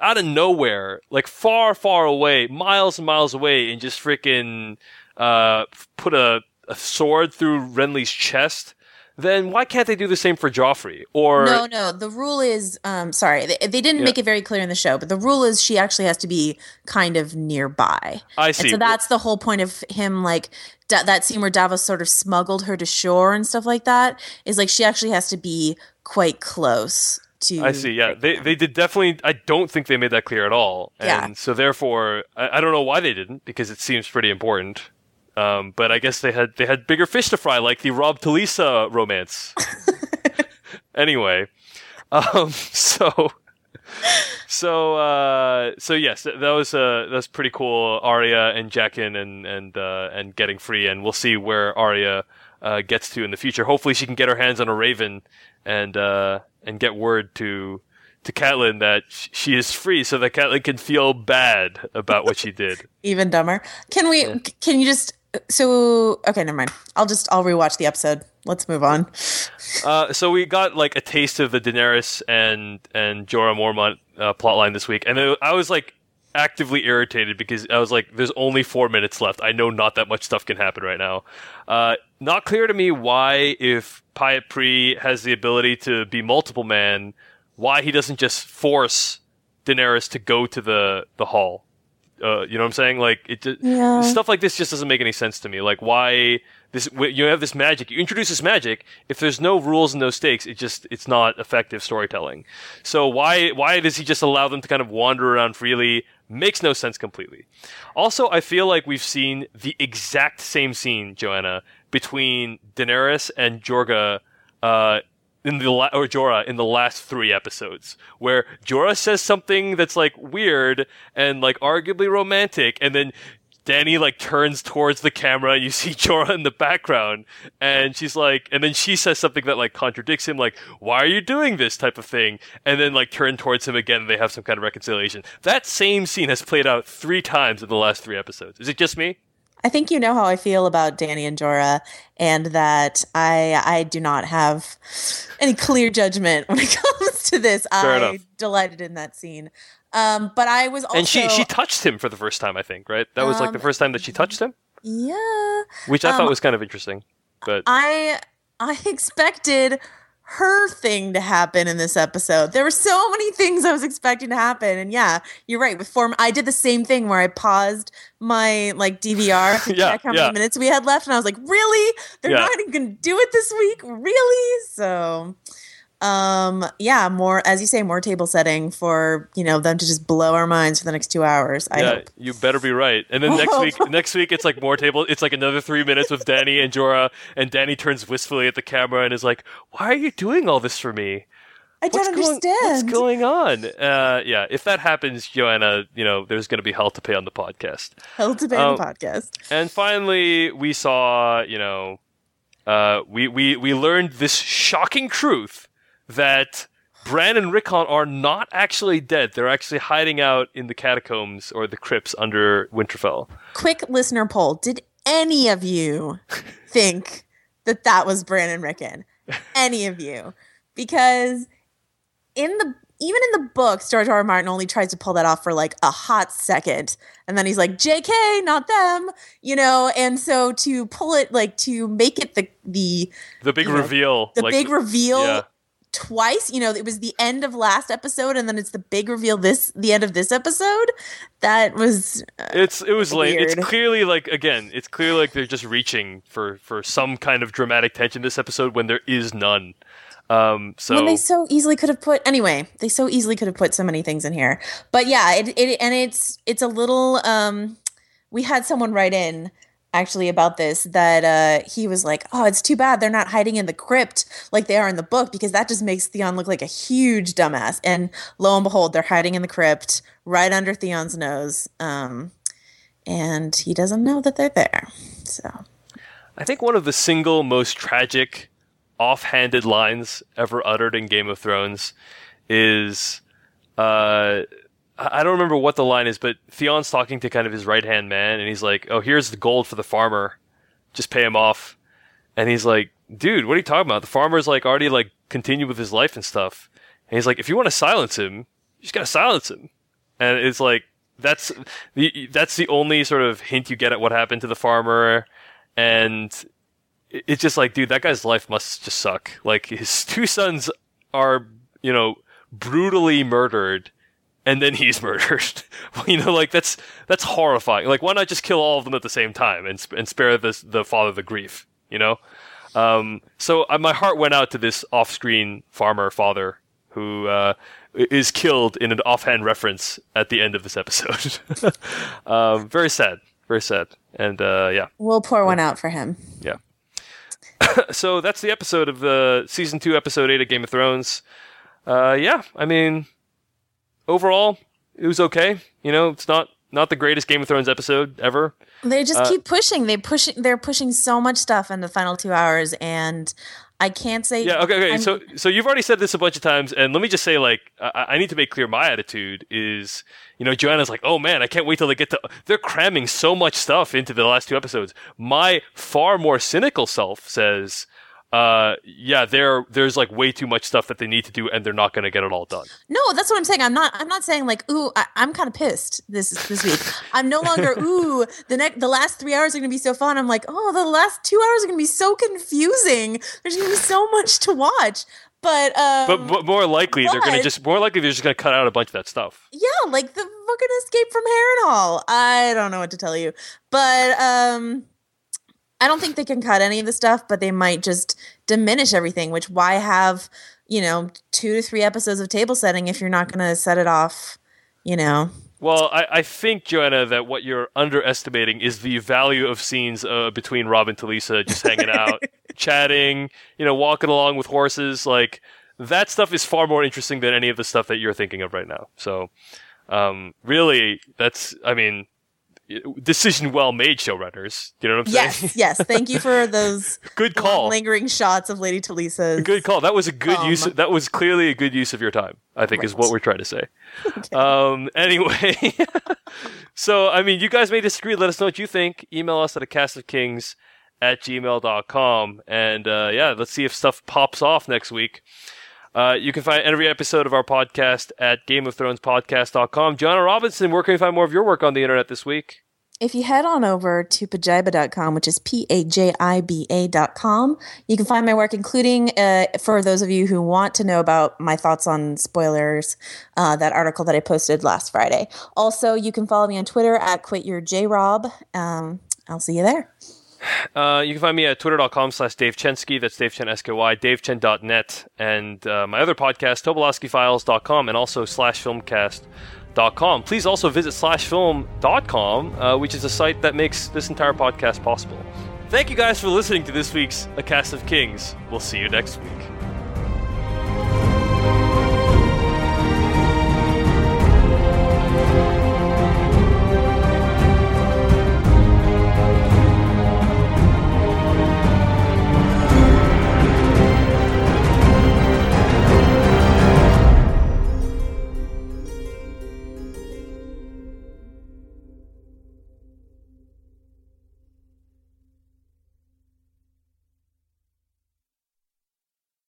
out of nowhere, like far, far away, miles and miles away, and just freaking uh, put a, a sword through Renly's chest. Then why can't they do the same for Joffrey? Or No, no. The rule is, um, sorry, they, they didn't Yeah. make it very clear in the show, but the rule is she actually has to be kind of nearby. I see. And so that's the whole point of him, like da- that scene where Davos sort of smuggled her to shore and stuff like that. Is like she actually has to be quite close to. I see. Yeah, they they did definitely. I don't think they made that clear at all. Yeah. And so therefore, I, I don't know why they didn't because it seems pretty important. Um, but I guess they had they had bigger fish to fry, like the Robb Talisa romance. anyway, um, so so uh, so yes, that, was uh, that was pretty cool. Arya and Jaqen and and uh, and getting free, and we'll see where Arya uh, gets to in the future. Hopefully, she can get her hands on a raven and uh, and get word to to Catelyn that sh- she is free, so that Catelyn can feel bad about what she did. even dumber. Can we? c- Can you just? So okay, never mind. I'll just I'll rewatch the episode. Let's move on. Uh, so we got like a taste of the Daenerys and and Jorah Mormont uh, plotline this week, and it, I was like actively irritated because I was like, "There's only four minutes left. I know not that much stuff can happen right now." Uh, not clear to me why, if Pyat Pree has the ability to be multiple man, why he doesn't just force Daenerys to go to the the hall. Uh, you know what I'm saying? Like it, Yeah. stuff like this just doesn't make any sense to me. Like why this? You have this magic. You introduce this magic. If there's no rules and no stakes, it just it's not effective storytelling. So why why does he just allow them to kind of wander around freely? Makes no sense completely. Also, I feel like we've seen the exact same scene, Joanna, between Daenerys and Jorga. Uh, in the la- or Jorah in the last three episodes, where Jorah says something that's like weird and like arguably romantic, and then Dany like turns towards the camera and you see Jorah in the background and she's like and then she says something that like contradicts him like why are you doing this type of thing and then like turn towards him again and they have some kind of reconciliation. That same scene has played out 3 times in the last 3 episodes. Is it just me? I think you know how I feel about Dany and Jorah, and that I I do not have any clear judgment when it comes to this. Fair I enough. delighted in that scene, um, but I was also and she she touched him for the first time, I think, right? That was like the Um, first time that she touched him, yeah. which I um, thought was kind of interesting. But I I expected her thing to happen in this episode. There were so many things I was expecting to happen, and yeah, you're right. With form, I did the same thing where I paused my like DVR to Yeah, check how yeah. many minutes we had left, and I was like, "Really? They're Yeah. not even going to do it this week? Really?" So, um, yeah, more as you say, more table setting for you know them to just blow our minds for the next two hours. I yeah, hope. you better be right. And then next week, next week it's like more table. It's like another three minutes with Dany and Jorah, and Dany turns wistfully at the camera and is like, "Why are you doing all this for me? I don't What's going, understand. what's going on?" Uh, yeah, if that happens, Joanna, you know, there's going to be hell to pay on the podcast. Hell to pay Um, on the podcast. And finally, we saw, you know, uh, we, we, we learned this shocking truth that Bran and Rickon are not actually dead. They're actually hiding out in the catacombs or the crypts under Winterfell. quick listener poll. Did any of you think that that was Brandon and Rickon? Any of you? Because in the even in the books, George R. R. Martin only tries to pull that off for like a hot second, and then he's like, "J.K., not them," you know. And so to pull it, like to make it the the The big You know, reveal. the like- big reveal yeah. Twice, you know, it was the end of last episode, and then it's the big reveal this the end of this episode. That was uh, It's it was lame. It's clearly like again, it's clearly like they're just reaching for for some kind of dramatic tension this episode when there is none. Um, so when they so easily could have put anyway they so easily could have put so many things in here but yeah it, it and it's it's a little um we had someone write in actually about this that uh he was like oh it's too bad they're not hiding in the crypt like they are in the book because that just makes theon look like a huge dumbass. And lo and behold they're hiding in the crypt right under theon's nose um and he doesn't know that they're there. So. I think one of the single most tragic offhanded lines ever uttered in Game of Thrones is uh I don't remember what the line is, but Theon's talking to kind of his right hand man, and he's like, "Oh, here's the gold for the farmer. Just pay him off." And he's like, "Dude, what are you talking about? The farmer's like already like continued with his life and stuff." And he's like, "If you want to silence him, you just gotta silence him." And it's like that's the that's the only sort of hint you get at what happened to the farmer, and it's just like, dude, that guy's life must just suck. Like his two sons are, you know, brutally murdered, and then he's murdered. you know, like that's that's horrifying. Like, why not just kill all of them at the same time and and spare this the father the grief? You know. Um, so uh, my heart went out to this off-screen farmer father who uh, is killed in an offhand reference at the end of this episode. um, very sad, very sad, and uh, yeah. we'll pour one out for him Yeah. so that's the episode of the season two, episode eight of Game of Thrones. Uh, yeah, I mean, overall, it was okay. You know, it's not not the greatest Game of Thrones episode ever. They just Uh, keep pushing. They push. They're pushing so much stuff in the final two hours, and I can't say. Yeah, okay, okay. I'm- so, so you've already said this a bunch of times, and let me just say, like, I, I need to make clear my attitude is, you know, Joanna's like, oh man, I can't wait till they get to. They're cramming so much stuff into the last two episodes. My far more cynical self says, uh, yeah, there, there's like way too much stuff that they need to do, and they're not going to get it all done. no, that's what I'm saying. I'm not. I'm not saying like, ooh, I, I'm kind of pissed this this week. I'm no longer ooh. The next, the last three hours are going to be so fun. I'm like, oh, the last two hours are going to be so confusing. There's going to be so much to watch. But um, But, but more likely, they're going to just more likely they're just going to cut out a bunch of that stuff. yeah, like the fucking escape from Harrenhal. I don't know what to tell you, but um, I don't think they can cut any of the stuff, but they might just diminish everything. Which why have you know two to three episodes of table setting if you're not going to set it off? You know, Well, I, I think, Joanna, that what you're underestimating is the value of scenes uh, between Robb and Talisa just hanging out, chatting, you know, walking along with horses. Like, that stuff is far more interesting than any of the stuff that you're thinking of right now. So, um, really, that's, I mean, decision well made showrunners. You know what I'm saying? Yes, yes. Thank you for those Good call. lingering shots of Lady Talisa's. Good call. That was a good Um, use. That was clearly a good use of your time. I think is what we're trying to say. Um, anyway, so I mean, you guys may disagree. Let us know what you think. Email us at a cast of kings at gmail.com. and uh, yeah, let's see if stuff pops off next week. Uh, you can find every episode of our podcast at Game of Thrones Podcast.com. Joanna Robinson, where can we find more of your work on the internet this week? If you head on over to pajiba.com, which is P A J I B A.com, you can find my work, including uh, for those of you who want to know about my thoughts on spoilers, uh, that article that I posted last Friday. Also, you can follow me on Twitter at quityourjrob. Um, I'll see you there. Uh, you can find me at twitter.com slash Dave Chensky. That's Dave Chen, S-K-Y, davechen.net. And uh, my other podcast, tobolowskifiles.com, and also slash filmcast.com. Please also visit slashfilm.com, uh, which is a site that makes this entire podcast possible. Thank you guys for listening to this week's A Cast of Kings. We'll see you next week.